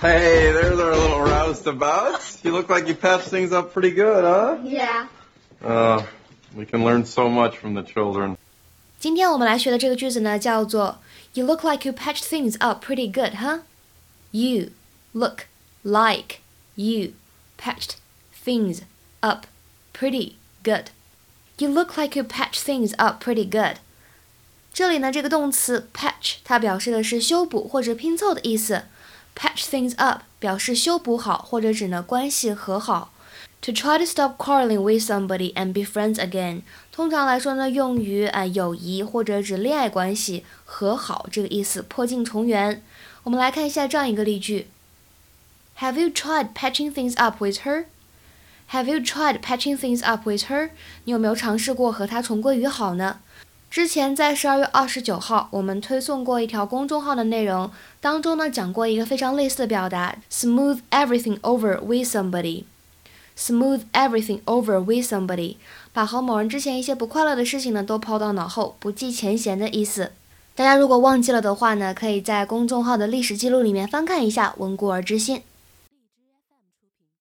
Hey, there's our little roustabouts. You look like you patched things up pretty good, huh? Yeah. Uh, we can learn so much from the children. 今天我们来学的这个句子呢，叫做 You look like you patched things up pretty good, huh? You look like you patched things up pretty good. You look like you patched things up pretty good. 这里呢，这个动词 patch 它表示的是修补或者拼凑的意思。 Patch things up 表示修补好或者指呢关系和好。To try to stop quarreling with somebody and be friends again，通常来说呢，用于啊、呃、友谊或者指恋爱关系和好这个意思，破镜重圆。我们来看一下这样一个例句：Have you tried patching things up with her? Have you tried patching things up with her? 你有没有尝试过和她重归于好呢？ 之前在十二月二十九号，我们推送过一条公众号的内容，当中呢讲过一个非常类似的表达：smooth everything over with somebody。smooth everything over with somebody，把和某人之前一些不快乐的事情呢都抛到脑后，不计前嫌的意思。大家如果忘记了的话呢，可以在公众号的历史记录里面翻看一下，温故而知新。